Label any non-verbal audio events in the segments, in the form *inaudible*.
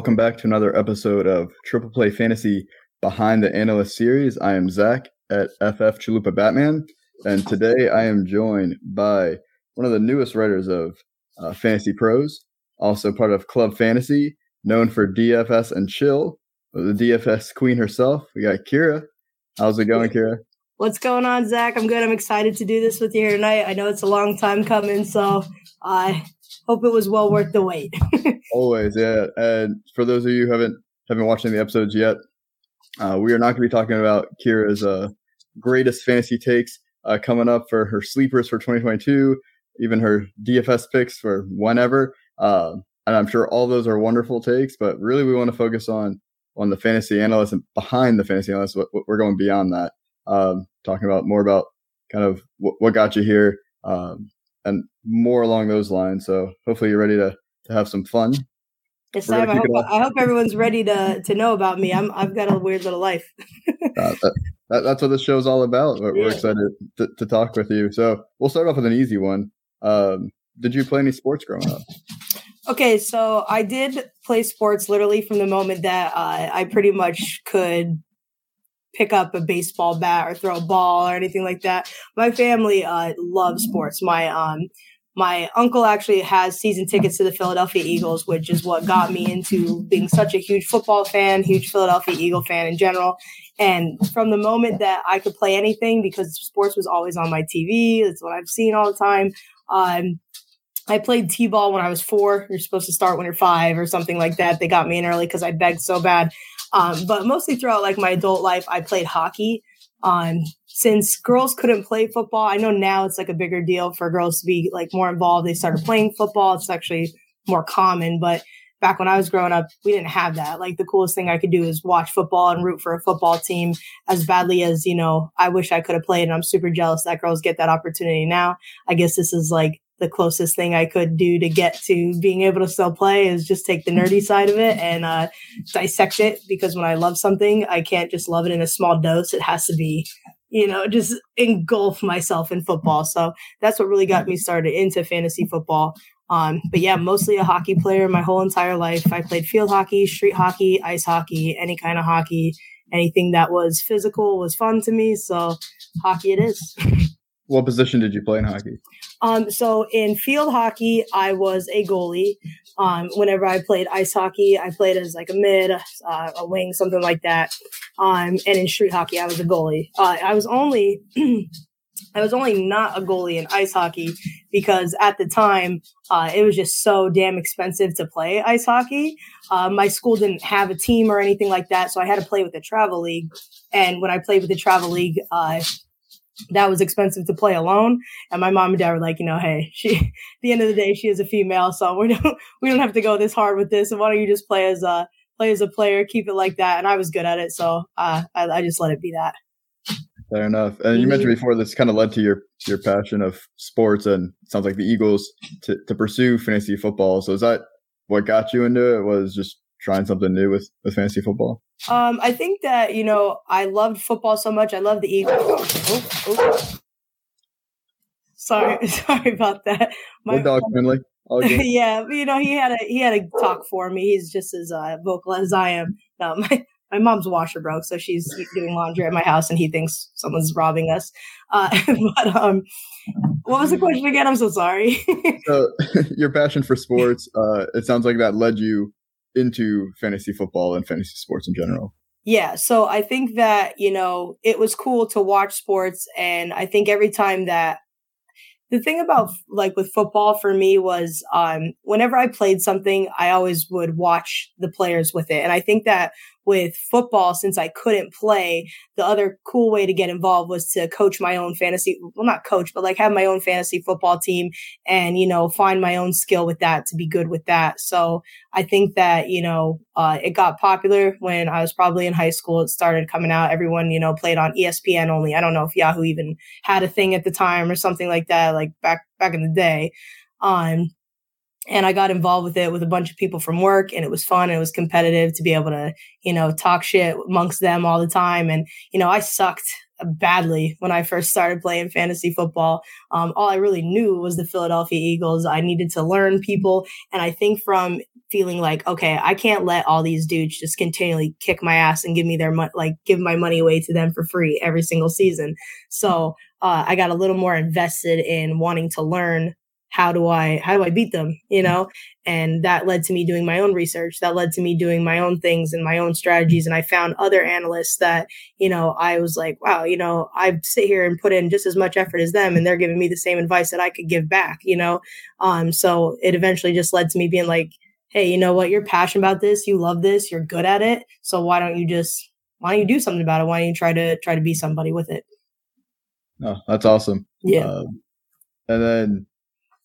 Welcome back to another episode of Triple Play Fantasy Behind the Analyst Series. I am Zach at FF Chalupa Batman, and today I am joined by one of the newest writers of uh, Fantasy Pros, also part of Club Fantasy, known for DFS and Chill, the DFS queen herself. We got Kira. How's it going, Kira? What's going on, Zach? I'm good. I'm excited to do this with you here tonight. I know it's a long time coming, so I hope it was well worth the wait. *laughs* Always, yeah. And for those of you who haven't haven't watched any of the episodes yet, uh, we are not going to be talking about Kira's uh, greatest fantasy takes uh, coming up for her sleepers for 2022, even her DFS picks for whenever. Uh, and I'm sure all those are wonderful takes, but really we want to focus on on the fantasy analyst and behind the fantasy analyst. What, what we're going beyond that um, talking about more about kind of what, what got you here um, and more along those lines. So hopefully you're ready to, to have some fun. Yes, I, I, hope, I hope everyone's ready to, to know about me. I'm, I've got a weird little life. *laughs* uh, that, that, that's what this show's all about. We're, yeah. we're excited to, to, talk with you. So we'll start off with an easy one. Um, did you play any sports growing up? Okay, so I did play sports literally from the moment that uh, I pretty much could pick up a baseball bat or throw a ball or anything like that. My family uh, loves sports. My um my uncle actually has season tickets to the Philadelphia Eagles, which is what got me into being such a huge football fan, huge Philadelphia Eagle fan in general. And from the moment that I could play anything, because sports was always on my TV, it's what I've seen all the time. Um, I played t-ball when I was four. You're supposed to start when you're five or something like that. They got me in early because I begged so bad. Um, but mostly throughout like my adult life, I played hockey. Um, since girls couldn't play football, I know now it's like a bigger deal for girls to be like more involved. They started playing football. It's actually more common, but back when I was growing up, we didn't have that. Like the coolest thing I could do is watch football and root for a football team as badly as, you know, I wish I could have played. And I'm super jealous that girls get that opportunity now. I guess this is like the closest thing I could do to get to being able to still play is just take the nerdy side of it and uh, dissect it because when I love something, I can't just love it in a small dose. It has to be, you know, just engulf myself in football. So that's what really got me started into fantasy football. Um, but yeah, mostly a hockey player my whole entire life. I played field hockey, street hockey, ice hockey, any kind of hockey. Anything that was physical was fun to me. So hockey it is. *laughs* What position did you play in hockey? Um, so in field hockey, I was a goalie. Um, whenever I played ice hockey, I played as like a mid, uh, a wing, something like that. Um, and in street hockey, I was a goalie. Uh, I was only, *clears throat* I was only not a goalie in ice hockey because at the time, uh, it was just so damn expensive to play ice hockey. Uh, my school didn't have a team or anything like that, so I had to play with the travel league. And when I played with the travel league, uh, that was expensive to play alone. And my mom and dad were like, you know, hey, she, *laughs* at the end of the day, she is a female, so we don't, *laughs* we don't have to go this hard with this. And why don't you just play as a, play as a player, keep it like that. And I was good at it. So, uh, I, I just let it be that. Fair enough. And you mentioned before this kind of led to your, your passion of sports and sounds like the Eagles to, to pursue fantasy football. So is that what got you into it was just trying something new with, with fantasy football? Um, I think that you know I loved football so much. I love the Eagles. Oh, oh. Sorry, *laughs* sorry about that. My dog friendly. *laughs* yeah, you know he had a he had a talk for me. He's just as uh, vocal as I am. No, *laughs* my my mom's washer broke, so she's doing laundry at my house, and he thinks someone's robbing us. Uh, but um, what was the question again? I'm so sorry. so your passion for sports, uh, it sounds like that led you into fantasy football and fantasy sports in general? Yeah, so I think that, you know, it was cool to watch sports and I think every time that the thing about like with football for me was um whenever I played something, I always would watch the players with it. And I think that with football, since I couldn't play, the other cool way to get involved was to coach my own fantasy, well, not coach, but like have my own fantasy football team and, you know, find my own skill with that to be good with that. So I think that, you know, uh, it got popular when I was probably in high school. It started coming out. Everyone, you know, played on ESPN only. I don't know if Yahoo even had a thing at the time or something like that, like back, back in the day. Um, and I got involved with it with a bunch of people from work and it was fun. And it was competitive to be able to, you know, talk shit amongst them all the time. And, you know, I sucked badly when I first started playing fantasy football. Um, all I really knew was the Philadelphia Eagles. I needed to learn people. And I think from feeling like, okay, I can't let all these dudes just continually kick my ass and give me their money, like give my money away to them for free every single season. So uh, I got a little more invested in wanting to learn how do I how do I beat them, you know? And that led to me doing my own research. That led to me doing my own things and my own strategies. And I found other analysts that, you know, I was like, wow, you know, I sit here and put in just as much effort as them and they're giving me the same advice that I could give back, you know? Um, so it eventually just led to me being like, hey, you know what? You're passionate about this. You love this. You're good at it. So why don't you just, why don't you do something about it? Why don't you try to, try to be somebody with it? Oh, that's awesome. Yeah. Um, and then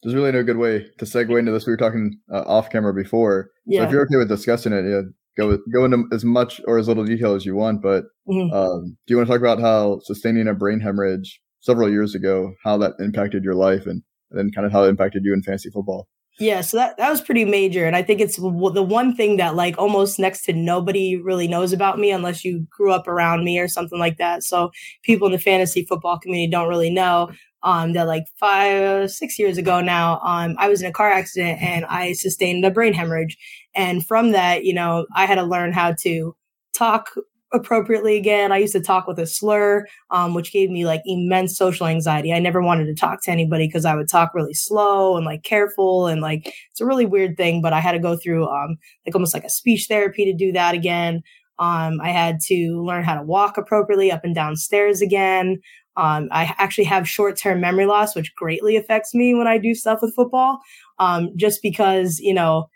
there's really no good way to segue into this. We were talking uh, off camera before. Yeah. So if you're okay with discussing it, yeah, go go into as much or as little detail as you want. But mm-hmm. um, do you want to talk about how sustaining a brain hemorrhage several years ago, how that impacted your life, and, and then kind of how it impacted you in fantasy football? Yeah, so that that was pretty major, and I think it's the one thing that like almost next to nobody really knows about me unless you grew up around me or something like that. So people in the fantasy football community don't really know um, that like five six years ago now, um, I was in a car accident and I sustained a brain hemorrhage, and from that, you know, I had to learn how to talk appropriately again. I used to talk with a slur, um, which gave me like immense social anxiety. I never wanted to talk to anybody because I would talk really slow and like careful and like it's a really weird thing. But I had to go through um, like almost like a speech therapy to do that again. Um, I had to learn how to walk appropriately up and down stairs again. Um, I actually have short term memory loss, which greatly affects me when I do stuff with football. Um, just because, you know,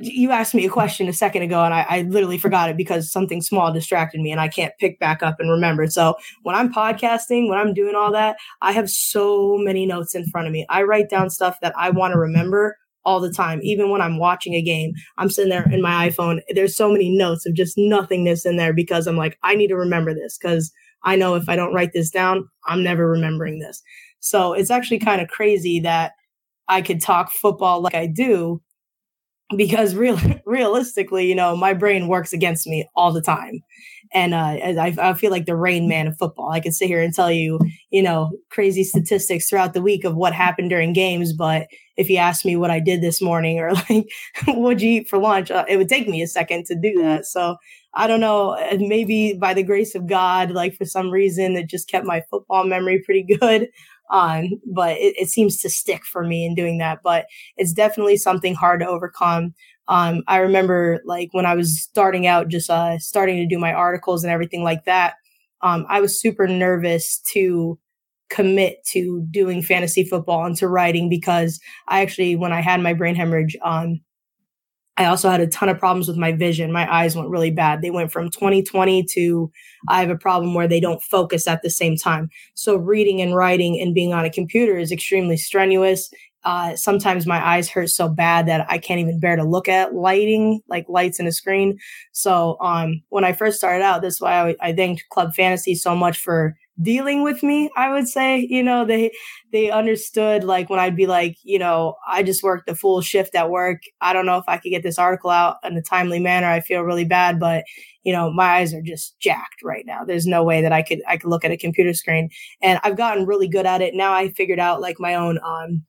you asked me a question a second ago and I, I, literally forgot it because something small distracted me and I can't pick back up and remember. So when I'm podcasting, when I'm doing all that, I have so many notes in front of me. I write down stuff that I want to remember all the time. Even when I'm watching a game, I'm sitting there in my iPhone. There's so many notes of just nothingness in there because I'm like, I need to remember this because I know if I don't write this down, I'm never remembering this. So it's actually kind of crazy that I could talk football like I do because real *laughs* realistically, you know, my brain works against me all the time. And uh, I, I feel like the rain man of football. I could sit here and tell you, you know, crazy statistics throughout the week of what happened during games. But if you ask me what I did this morning or *laughs* like, what'd you eat for lunch, uh, it would take me a second to do that. So I don't know, maybe by the grace of God, like for some reason, it just kept my football memory pretty good on, but it, it seems to stick for me in doing that. But it's definitely something hard to overcome. Um, I remember like when I was starting out, just uh, starting to do my articles and everything like that. Um, I was super nervous to commit to doing fantasy football and to writing because I actually, when I had my brain hemorrhage, um, I also had a ton of problems with my vision. My eyes went really bad. They went from 2020 to I have a problem where they don't focus at the same time. So reading and writing and being on a computer is extremely strenuous. Uh, sometimes my eyes hurt so bad that I can't even bear to look at lighting, like lights in a screen. So um, when I first started out, that's why I, I thanked Club Fantasy so much for dealing with me i would say you know they they understood like when i'd be like you know i just worked the full shift at work. I don't know if i could get this article out in a timely manner. I feel really bad but you know my eyes are just jacked right now. There's no way that i could i could look at a computer screen. And i've gotten really good at it. Now i figured out like my own um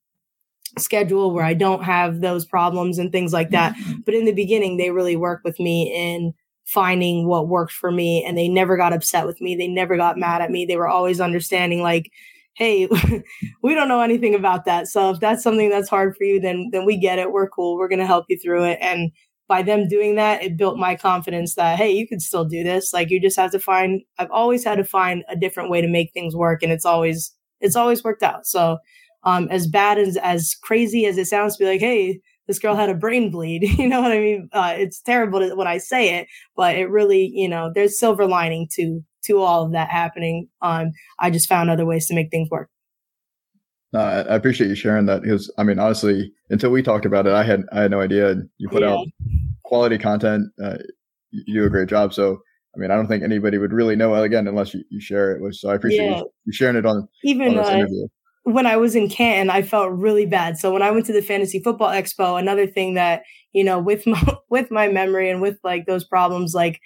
schedule where i don't have those problems and things like that. Mm-hmm. but in the beginning they really worked with me in finding what worked for me and they never got upset with me. They never got mad at me. They were always understanding like, hey, *laughs* we don't know anything about that. So if that's something that's hard for you, then then we get it. We're cool. We're going to help you through it. And by them doing that, it built my confidence that hey, you can still do this. Like you just have to find I've always had to find a different way to make things work and it's always it's always worked out. So um as bad as as crazy as it sounds to be like, hey, this girl had a brain bleed. *laughs* You know what I mean? Uh, it's terrible to, when I say it, but it really, you know, there's silver lining to to all of that happening. Um, I just found other ways to make things work. No, I, appreciate you sharing that because I mean, honestly, until we talked about it, I had I had no idea. You put yeah. out quality content. Uh, you do a great job. So I mean, I don't think anybody would really know again unless you, you share it. So I appreciate yeah. you, you, sharing it on even on uh, when I was in Canton, I felt really bad. So when I went to the Fantasy Football Expo, another thing that, you know, with *laughs* my, with my memory and with like those problems, like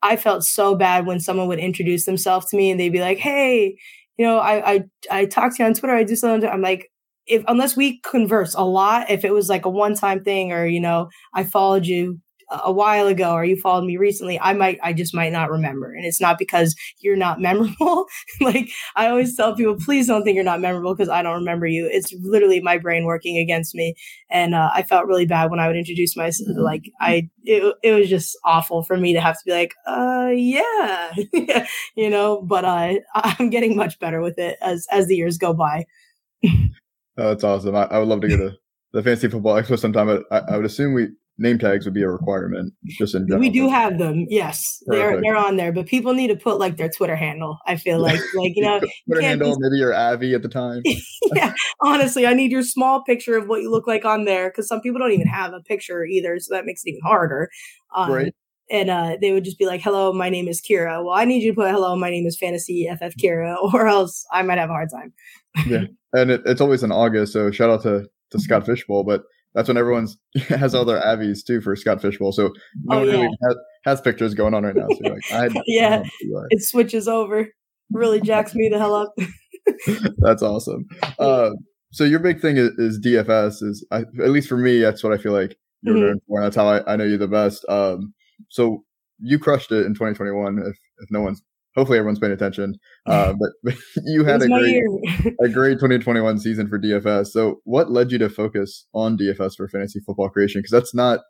I felt so bad when someone would introduce themselves to me and they'd be like, Hey, you know, I, I, I talk to you on Twitter. I do something. I'm like, if unless we converse a lot, if it was like a one time thing or you know I followed you a while ago or you followed me recently, I might, I just might not remember. And it's not because you're not *laughs* memorable. like I always tell people, please don't think you're not memorable because I don't remember you. It's literally my brain working against me. And uh, I felt really bad when I would introduce myself. Like I, it, it was just awful for me to have to be like, uh, yeah, *laughs* you know, but uh, *laughs* I'm getting much better with it as, as the years go by. oh, that's awesome. I, I would love to get a, the fantasy football expo sometime, but I, I would assume we, name tags would be a requirement just in general. We do have them. Yes. Perfect. They're they're on there, but people need to put like their Twitter handle. I feel like *laughs* like you know, Twitter you handle, maybe your Avi at the time. *laughs* yeah. Honestly, I need your small picture of what you look like on there cuz some people don't even have a picture either, so that makes it even harder. Um, right. And uh, they would just be like, "Hello, my name is Kira." Well, I need you to put "Hello, my name is Fantasy FF Kira," *laughs* or else I might have a hard time. yeah, and it, it's always in August, so shout out to to Scott Fishbowl. But that's when everyone's *laughs* has all their Avies too for Scott Fishbowl. So no oh, one yeah. really has, has, pictures going on right now. So like, I *laughs* yeah, it switches over. Really *laughs* jacks me the hell up. that's awesome. Uh, so your big thing is, is DFS. Is I, at least for me, that's what I feel like you're mm-hmm. known for. And that's how I, I know you the best. Um, so you crushed it in 2021. If if no one's hopefully everyone's paying attention. *laughs* Uh, but, but, *laughs* you had a great, a *laughs* great 2021 season for DFS. So what led you to focus on DFS for fantasy football creation? Because that's not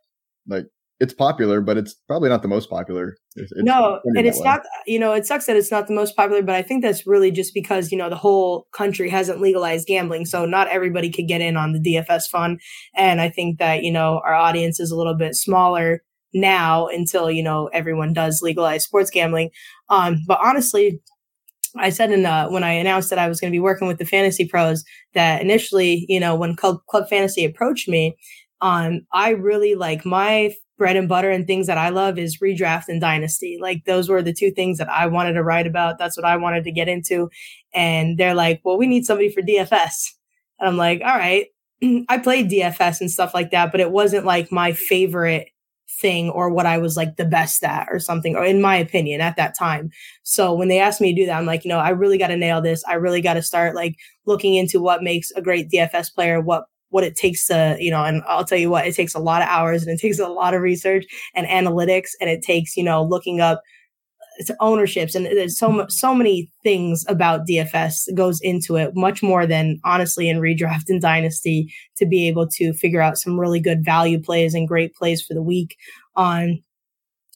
like it's popular, but it's probably not the most popular. It's, no, and it's way. not. You know, it sucks that it's not the most popular, but I think that's really just because you know the whole country hasn't legalized gambling, so not everybody could get in on the DFS fund. And I think that you know our audience is a little bit smaller now until you know everyone does legalize sports gambling. Um, but honestly, I said in uh, when I announced that I was going to be working with the Fantasy Pros that initially, you know, when Club, Club Fantasy approached me, um, I really like my bread and butter and things that I love is redraft and dynasty. Like those were the two things that I wanted to write about. That's what I wanted to get into. And they're like, well, we need somebody for DFS. And I'm like, all right. *clears throat* I played DFS and stuff like that, but it wasn't like my favorite thing or what I was like the best at or something, or in my opinion at that time. So when they asked me to do that, I'm like, you know, I really got to nail this. I really got to start like looking into what makes a great DFS player, what what it takes to, you know, and I'll tell you what, it takes a lot of hours and it takes a lot of research and analytics and it takes, you know, looking up it's ownerships and there's so much so many things about DFS goes into it much more than honestly in redraft and dynasty to be able to figure out some really good value plays and great plays for the week on.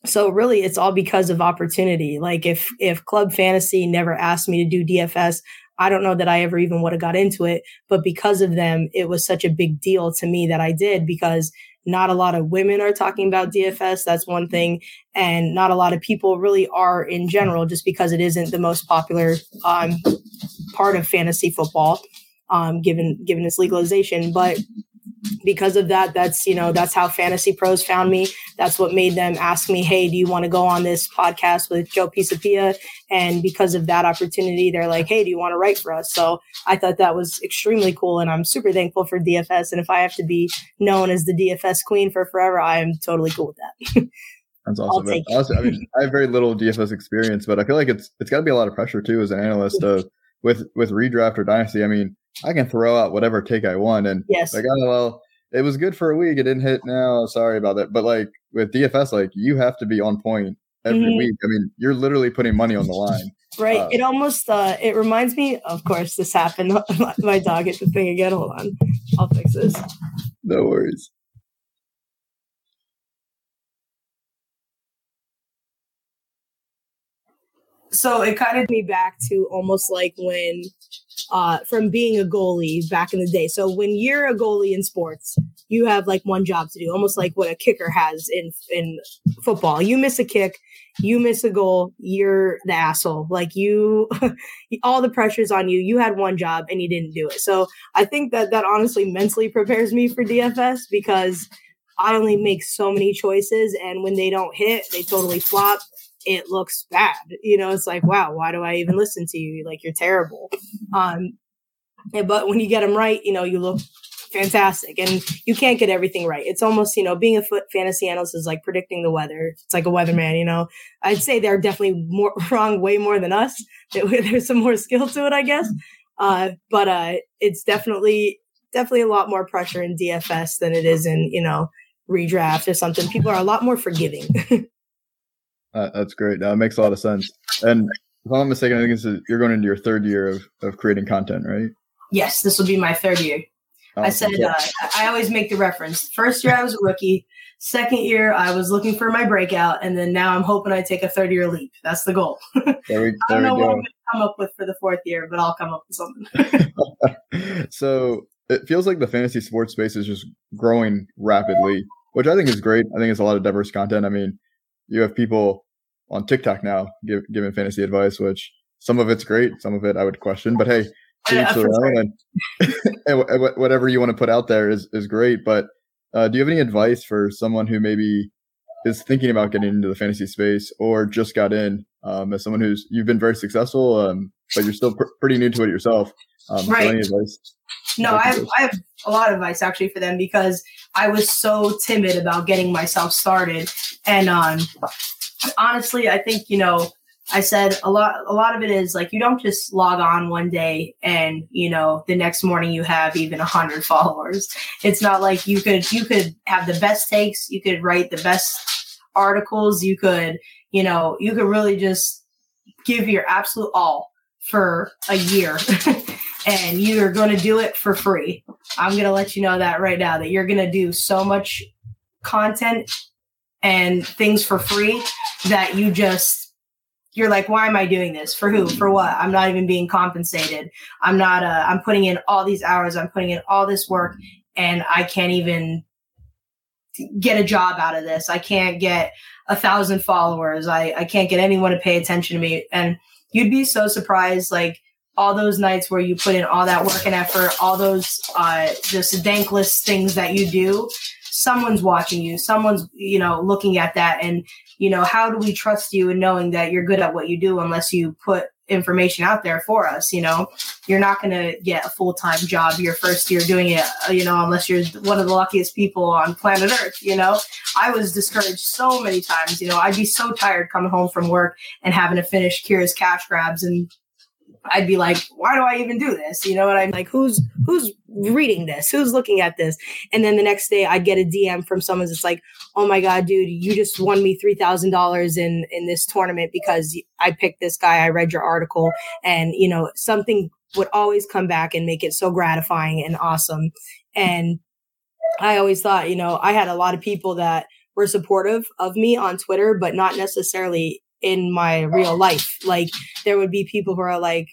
So really it's all because of opportunity. Like if if club fantasy never asked me to do DFS I don't know that I ever even would have got into it but because of them it was such a big deal to me that I did because not a lot of women are talking about DFS. That's one thing. And not a lot of people really are in general, just because it isn't the most popular um, part of fantasy football, um, given given its legalization. But because of that, that's you know that's how Fantasy Pros found me. That's what made them ask me, "Hey, do you want to go on this podcast with Joe Pisapia?" And because of that opportunity, they're like, "Hey, do you want to write for us?" So I thought that was extremely cool, and I'm super thankful for DFS. And if I have to be known as the DFS queen for forever, I am totally cool with that. *laughs* That's awesome. Honestly, I mean, I have very little DFS experience, but I feel like it's it's got to be a lot of pressure too as an analyst *laughs* uh, with with redraft or dynasty. I mean, I can throw out whatever take I want, and yes, like, oh well, it was good for a week. It didn't hit now. Sorry about that. But like with DFS, like you have to be on point every mm-hmm. week. I mean, you're literally putting money on the line. *laughs* Right. Uh, it almost uh it reminds me, of course, this happened. *laughs* My dog hit the thing again. Hold on. I'll fix this. No worries. So it kind of me back to almost like when uh, from being a goalie back in the day. So when you're a goalie in sports, you have like one job to do, almost like what a kicker has in in football. You miss a kick, you miss a goal, you're the asshole. Like you, *laughs* all the pressure's on you. You had one job and you didn't do it. So I think that that honestly mentally prepares me for DFS because I only make so many choices, and when they don't hit, they totally flop it looks bad. You know, it's like, wow, why do I even listen to you? Like you're terrible. Um, but when you get them right, you know, you look fantastic and you can't get everything right. It's almost, you know, being a fantasy analyst is like predicting the weather. It's like a weatherman, you know, I'd say they're definitely more *laughs* wrong way more than us. *laughs* There's some more skill to it, I guess. Uh, but, uh, it's definitely definitely a lot more pressure in DFS than it is in, you know, redraft or something. People are a lot more forgiving. *laughs* uh, that's great. That makes a lot of sense. And if I'm not mistaken, I think this is, you're going into your third year of, of creating content, right? Yes, this will be my third year. Awesome. I said uh, I always make the reference. First year I was a rookie. Second year I was looking for my breakout, and then now I'm hoping I take a third year leap. That's the goal. *laughs* There we, there I don't know what I'm going to come up with for the fourth year, but I'll come up with something. *laughs* *laughs* so it feels like the fantasy sports space is just growing rapidly, which I think is great. I think it's a lot of diverse content. I mean, you have people on TikTok now give, giving fantasy advice, which some of it's great, some of it I would question, but hey, *laughs* yeah, and, *laughs* and, whatever you want to put out there is, is great. But uh, do you have any advice for someone who maybe is thinking about getting into the fantasy space or just got in um, as someone who's you've been very successful, um, but you're still pr- pretty new to it yourself? Um, right. No, I have, I have a lot of advice actually for them because I was so timid about getting myself started. And um, honestly, I think, you know, I said a lot a lot of it is like you don't just log on one day and you know the next morning you have even a hundred *laughs* followers. It's not like you could you could have the best takes, you could write the best articles, you could, you know, you could really just give your absolute all for a year. *laughs* and you're going to do it for free. I'm going to let you know that right now that you're going to do so much content and things for free that you just you're like, why am I doing this? For who? For what? I'm not even being compensated. I'm not, uh, I'm putting in all these hours. I'm putting in all this work and I can't even get a job out of this. I can't get a thousand followers. I, I can't get anyone to pay attention to me. And you'd be so surprised, like all those nights where you put in all that work and effort, all those, uh, just thankless things that you do. Someone's watching you. Someone's, you know, looking at that and you know, how do we trust you in knowing that you're good at what you do unless you put information out there for us? You know, you're not going to get a full time job your first year doing it, uh, you know, unless you're one of the luckiest people on planet Earth. You know, I was discouraged so many times. You know, I'd be so tired coming home from work and having to finish Kira's cash grabs and I'd be like, why do I even do this? You know, what I'm like, who's who's reading this? Who's looking at this? And then the next day I'd get a DM from someone that's like, oh my God, dude, you just won me three thousand dollars in in this tournament because I picked this guy, I read your article, and you know, something would always come back and make it so gratifying and awesome. And I always thought, you know, I had a lot of people that were supportive of me on Twitter, but not necessarily in my real life. Like there would be people who are like,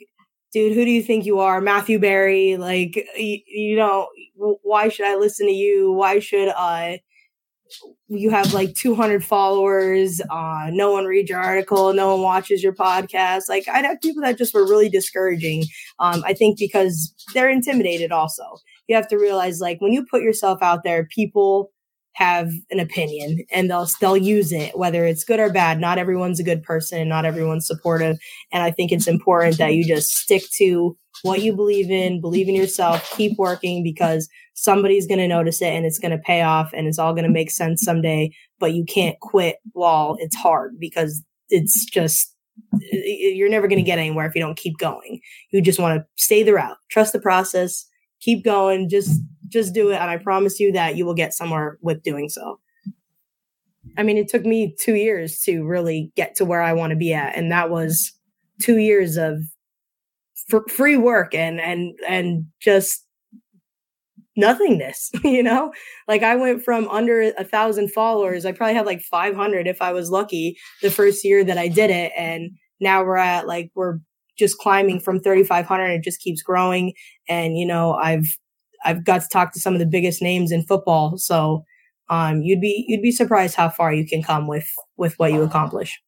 dude, who do you think you are? Matthew Berry. Like, you, you know, why should I listen to you? Why should I? You have like 200 followers. Uh, no one reads your article. No one watches your podcast. Like, I'd have people that just were really discouraging. Um, I think because they're intimidated also. You have to realize, like, when you put yourself out there, people have an opinion and they'll they'll use it whether it's good or bad. Not everyone's a good person. Not everyone's supportive. And i think it's important that you just stick to what you believe in believe in yourself keep working because somebody's going to notice it and it's going to pay off and it's all going to make sense someday. But you can't quit while it's hard because it's just you're never going to get anywhere if you don't keep going. You just want to stay the route. Trust the process. Keep going. Just just do it and i promise you that you will get somewhere with doing so. I mean it took me two years to really get to where i want to be at and that was two years of free work and and and just nothingness *laughs* you know? Like i went from under a thousand followers i probably had like 500 if i was lucky the first year that i did it and now we're at like we're just climbing from 3500 it just keeps growing and you know i've I've got to talk to some of the biggest names in football. So um, you'd be you'd be surprised how far you can come with with what you accomplish.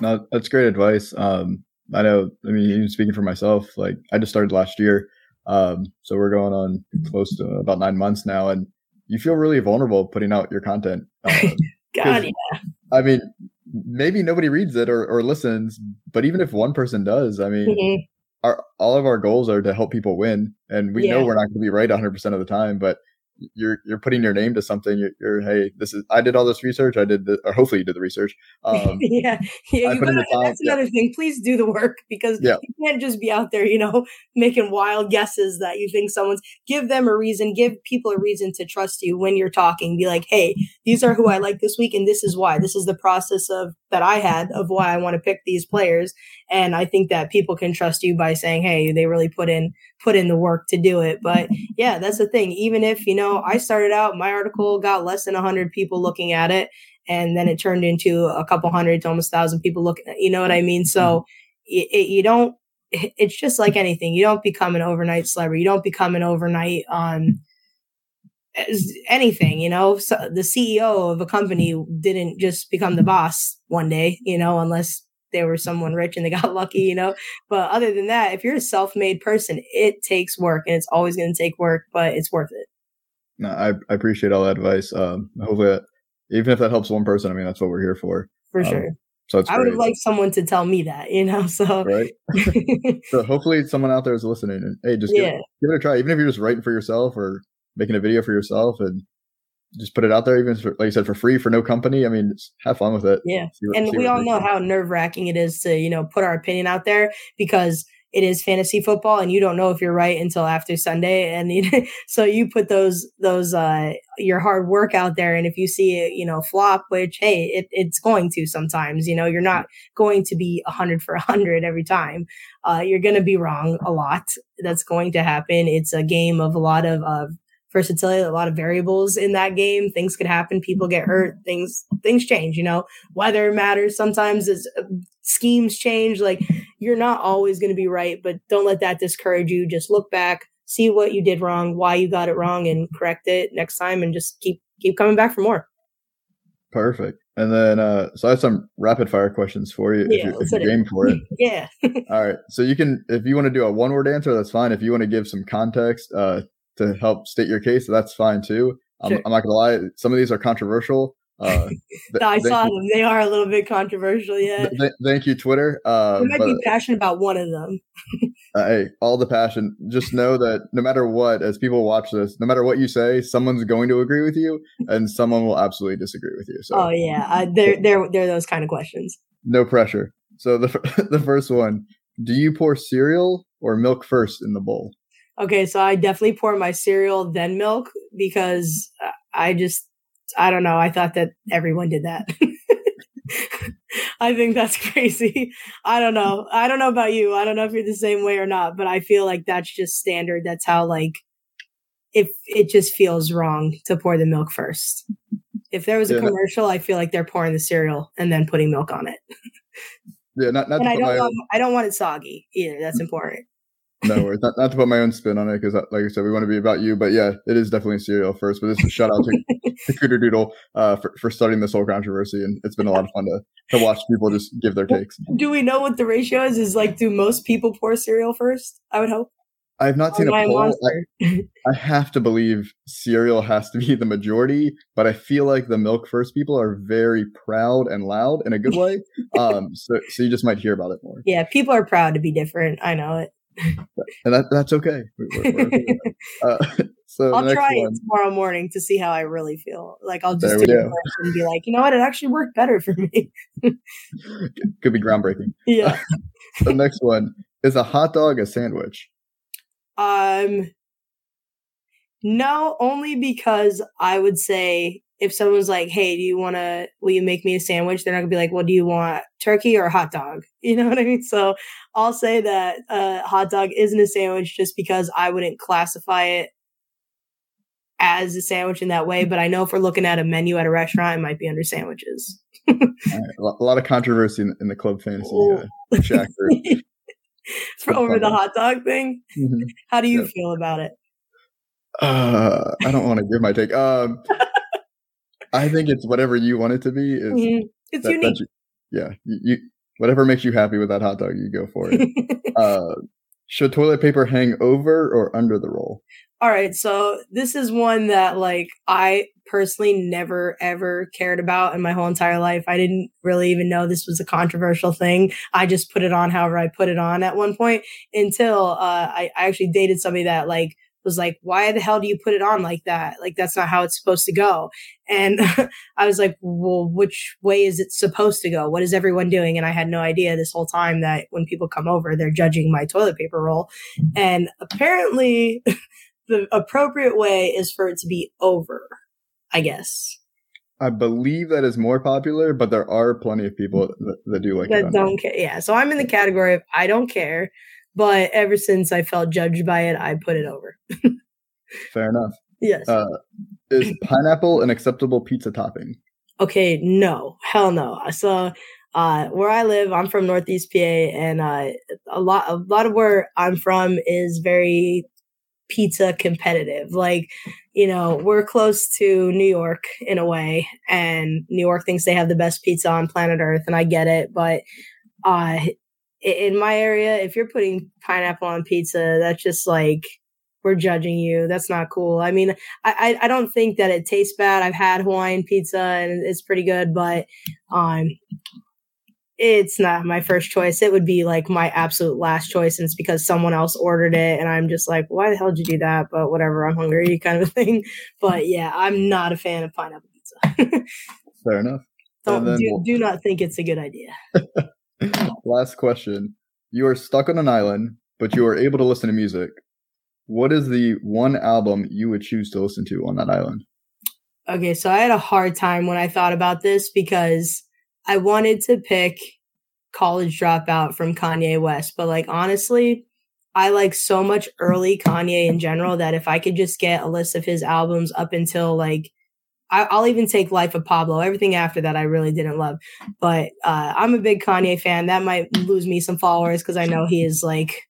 No, that's great advice. Um, I know. I mean, even speaking for myself, like I just started last year, um, so we're going on close to about nine months now, and you feel really vulnerable putting out your content. *laughs* Um, God, yeah. I mean, maybe nobody reads it or, or listens, but even if one person does, I mean, mm-hmm our all of our goals are to help people win, and we yeah. know we're not going to be right 100 percent of the time, but you're you're putting your name to something. You're, you're hey, this is I did all this research. I did the, or hopefully you did the research. Um, *laughs* yeah, yeah. Gotta, that's another thing. Please do the work because yeah. you can't just be out there, you know, making wild guesses that you think someone's. Give them a reason. Give people a reason to trust you when you're talking. Be like, hey, these are who I like this week, and this is why. This is the process of that I had of why I want to pick these players, and I think that people can trust you by saying, hey, they really put in put in the work to do it. But *laughs* yeah, that's the thing. Even if, you know, I started out, my article got less than a 100 people looking at it. And then it turned into a couple hundred to almost thousand people looking, you know what I mean? So mm-hmm. it, it, you don't, *laughs* it's just like anything. You don't become an overnight celebrity. You don't become an overnight on anything, you know. So the CEO of a company didn't just become the boss one day, you know, unless they were someone rich and they got *laughs* lucky, you know. But other than that, if you're a self-made person, it takes work and it's always going to take work, but it's worth it. No, I, I appreciate all that advice. Um, hopefully, that, even if that helps one person, I mean, that's what we're here for. For um, sure. So I would liked someone to tell me that, you know. So right. *laughs* so hopefully, someone out there is listening, and hey, just yeah. give, give it a try. Even if you're just writing for yourself or making a video for yourself, and just put it out there, even for, like you said, for free for no company. I mean, have fun with it. Yeah, what, and we all know how nerve wracking it is to you know put our opinion out there because it is fantasy football, and you don't know if you're right until after Sunday, and you, *laughs* so you put those those uh your hard work out there, and if you see it, you know, flop, which hey, it, it's going to sometimes. You know, you're not going to be a hundred for a hundred every time. Uh, you're going to be wrong a lot. That's going to happen. It's a game of a lot of of versatility, a lot of variables in that game. Things could happen. People get hurt. Things, things change, you know, weather matters. Sometimes as uh, schemes change. Like you're not always going to be right, but don't let that discourage you. Just look back, see what you did wrong, why you got it wrong and correct it next time and just keep, keep coming back for more. Perfect. And then, uh, so I have some rapid fire questions for you yeah, if, you, if you're game for it. *laughs* yeah. *laughs* All right. So you can, if you want to do a one word answer, that's fine. If you want to give some context, uh, to help state your case, that's fine too. I'm, I'm not gonna lie, some of these are controversial. Uh, *laughs* th- I saw you. them; they are a little bit controversial. Yeah. Th- thank you, Twitter. Uh, you might but, be passionate about one of them. *laughs* uh, hey, all the passion. Just know that no matter what, as people watch this, no matter what you say, someone's going to agree with you, and someone will absolutely disagree with you. So. Oh yeah, uh, they're they're they're those kind of questions. No pressure. So the *laughs* the first one: Do you pour cereal or milk first in the bowl? Okay, so I definitely pour my cereal then milk because I just I don't know. I thought that everyone did that. *laughs* I think that's *laughs* crazy. I don't know. I don't know about you. I don't know if you're the same way or not, but I feel like that's just standard. That's how like if it just feels wrong to pour the milk first. If there was a yeah, commercial, I feel like they're pouring the cereal and then putting milk on it. yeah, not, not and I don't want, I don't want it soggy either. That's important no worries. Not, not, to put my own spin on it because, like I said, we want to be about you. But yeah, it is definitely cereal first. But this is a shout out to, *laughs* to Cooter Doodle uh, for, for starting this whole controversy. And it's been a lot of fun to, to watch people just give their takes. Do we know what the ratio is? Is like, do most people pour cereal first? I would hope. I have not seen a poll. I, I, have to believe cereal has to be the majority, but I feel like the milk first people are very proud and loud in a good way. *laughs* Um, so, so you just might hear about it more. Yeah, people are proud to be different. I know it *laughs* and that, that's okay. We're, we're *laughs* uh, *laughs* so I'll try one. it tomorrow morning to see how I really feel. Like I'll just do it and be like, you know what, it actually worked better for me. Could be groundbreaking. Yeah. the next one is a hot dog a sandwich. Um, no, only because I would say if someone's like, "Hey, do you want to? Will you make me a sandwich?" They're not gonna be like, "Well, do you want turkey or a hot dog?" *laughs* You know what I mean? So I'll say that uh, hot dog isn't a sandwich just because I wouldn't classify it as a sandwich in that way. But I know if we're looking at a menu at a restaurant, it might be under sandwiches. *laughs* right. A lot of controversy in, in the club fantasy uh, shack for *laughs* over the hot dog thing. Mm-hmm. How do you yep. feel about it? Uh, I don't want to give my take. Um, I think it's whatever you want it to be. Is mm-hmm. It's that, unique. You, yeah, you, you, whatever makes you happy with that hot dog, you go for it. *laughs* uh, should toilet paper hang over or under the roll? All right, so this is one that like I personally never ever cared about in my whole entire life. I didn't really even know this was a controversial thing. I just put it on however I put it on at one point until uh, I, I actually dated somebody that like was like, why the hell do you put it on like that? Like, that's not how it's supposed to go. And *laughs* I was like, well, which way is it supposed to go? What is everyone doing? And I had no idea this whole time that when people come over, they're judging my toilet paper roll. And apparently, *laughs* the appropriate way is for it to be over, I guess. I believe that is more popular, but there are plenty of people mm-hmm. that, that do like that. Don't care. Yeah. So I'm in the category of I don't care, but ever since I felt judged by it, I put it over. *laughs* Fair enough. Yes. Uh, is pineapple an acceptable pizza topping? Okay, no, hell no. So, uh, where I live, I'm from Northeast PA, and uh, a lot, a lot of where I'm from is very pizza competitive. Like, you know, we're close to New York in a way, and New York thinks they have the best pizza on planet Earth, and I get it. But uh, in my area, if you're putting pineapple on pizza, that's just like we're judging you. That's not cool. I mean, I, I don't think that it tastes bad. I've had Hawaiian pizza and it's pretty good, but um, it's not my first choice. It would be like my absolute last choice, and it's because someone else ordered it, and I'm just like, why the hell did you do that? But whatever, I'm hungry, *laughs* kind of thing. But yeah, I'm not a fan of pineapple pizza. *laughs* Fair enough. Don't do, we'll... do not think it's a good idea. *laughs* *laughs* last question: You are stuck on an island, but you are able to listen to music. What is the one album you would choose to listen to on that island? Okay, so I had a hard time when I thought about this because I wanted to pick College Dropout from Kanye West, but like honestly, I like so much early Kanye in general that if I could just get a list of his albums up until like I, will even take Life of Pablo. Everything after that, I really didn't love. But uh, I'm a big Kanye fan. That might lose me some followers because I know he is like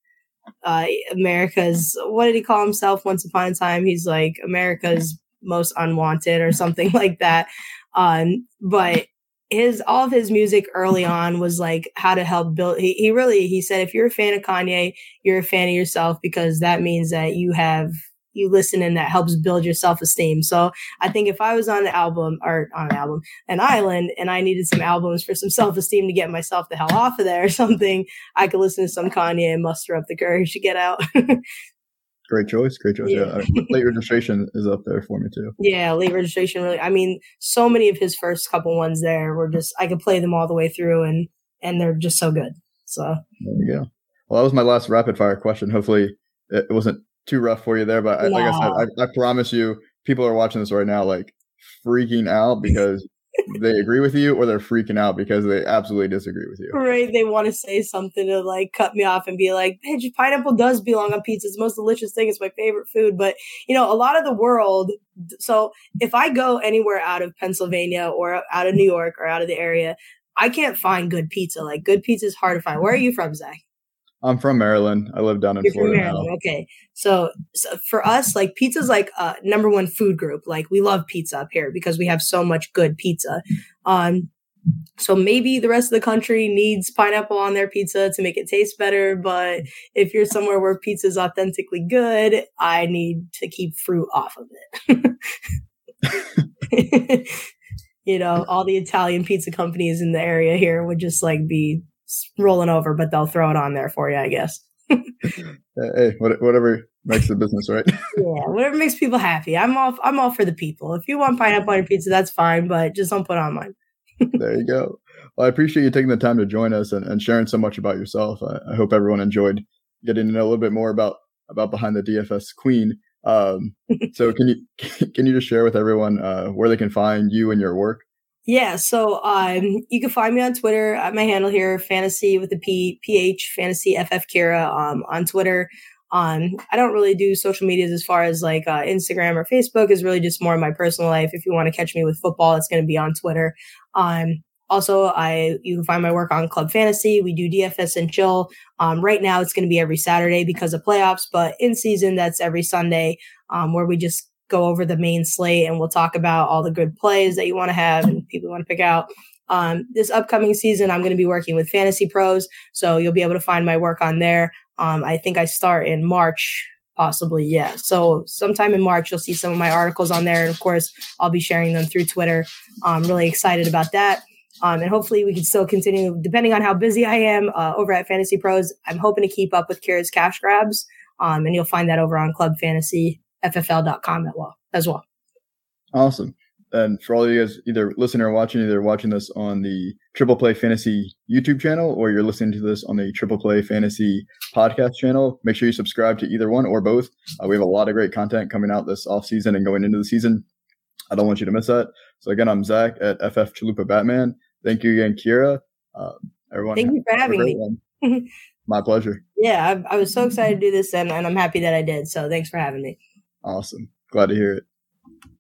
uh, America's. What did he call himself once upon a time? He's like America's most unwanted or something *laughs* like that. Um, but his all of his music early on was like how to help build he, he really he said if you're a fan of kanye you're a fan of yourself because that means that you have you listen and that helps build your self-esteem so i think if i was on an album or on an album an island and i needed some albums for some self-esteem to get myself the hell off of there or *laughs* something i could listen to some kanye and muster up the courage to get out *laughs* Great choice. Great choice. Yeah. yeah. late registration is up there for me too. Yeah, late registration really I mean, so many of his first couple ones there were just I could play them all the way through and and they're just so good. So there you go. Well, that was my last rapid fire question. Hopefully it wasn't too rough for you there, but I, like I said, I, I promise you, people are watching this right now, like freaking out *laughs* because they agree with you or they're freaking out because they absolutely disagree with you. Right. They want to say something to like cut me off and be like, bitch, pineapple does belong on pizza. It's the most delicious thing. It's my favorite food. But, you know, a lot of the world. So if I go anywhere out of Pennsylvania or out of New York or out of the area, I can't find good pizza. Like good pizza is hard to find. Where are you from, Zach? I'm from Maryland. I live down in You're Florida. Maryland. Now. Okay. So, so, for us, like pizza's like a number one food group. Like we love pizza up here because we have so much good pizza. Um, so maybe the rest of the country needs pineapple on their pizza to make it taste better. But if you're somewhere where pizza is authentically good, I need to keep fruit off of it. *laughs* *laughs* you know, all the Italian pizza companies in the area here would just like be rolling over, but they'll throw it on there for you, I guess. *laughs* hey, whatever makes the business right. *laughs* yeah, whatever makes people happy. I'm all I'm all for the people. If you want pineapple on your pizza, that's fine, but just don't put on mine. *laughs* there you go. Well, I appreciate you taking the time to join us and, and sharing so much about yourself. I, I, hope everyone enjoyed getting to know a little bit more about about behind the DFS Queen. Um, so can you can you just share with everyone uh, where they can find you and your work? Yeah, so um, you can find me on Twitter at my handle here, fantasy with a P, PH, fantasy FF Kira um, on Twitter. Um, I don't really do social medias as far as like uh, Instagram or Facebook is really just more of my personal life. If you want to catch me with football, it's going to be on Twitter. Um, also, I you can find my work on Club Fantasy. We do DFS and chill. Um, right now, it's going to be every Saturday because of playoffs, but in season, that's every Sunday, um, where we just go over the main slate and we'll talk about all the good plays that you want to have and people you want to pick out. Um, this upcoming season, I'm going to be working with Fantasy Pros, so you'll be able to find my work on there. Um, I think I start in March, possibly. Yeah. So sometime in March, you'll see some of my articles on there, and of course, I'll be sharing them through Twitter. I'm really excited about that. Um, and hopefully we can still continue, depending on how busy I am uh, over at Fantasy Pros. I'm hoping to keep up with Kira's cash grabs Um, and you'll find that over on clubfantasyffl.com as well. As well. Awesome. And for all of you guys either listening or watching, either watching this on the Triple Play Fantasy YouTube channel or you're listening to this on the Triple Play Fantasy podcast channel, make sure you subscribe to either one or both. Uh, we have a lot of great content coming out this off season and going into the season. I don't want you to miss that. So again, I'm Zach at FF Chalupa Batman. Thank you again, Kira. Uh, everyone, thank you for having me. *laughs* My pleasure. Yeah, I, I, was so excited to do this, and, and I'm happy that I did. So thanks for having me. Awesome. Glad to hear it.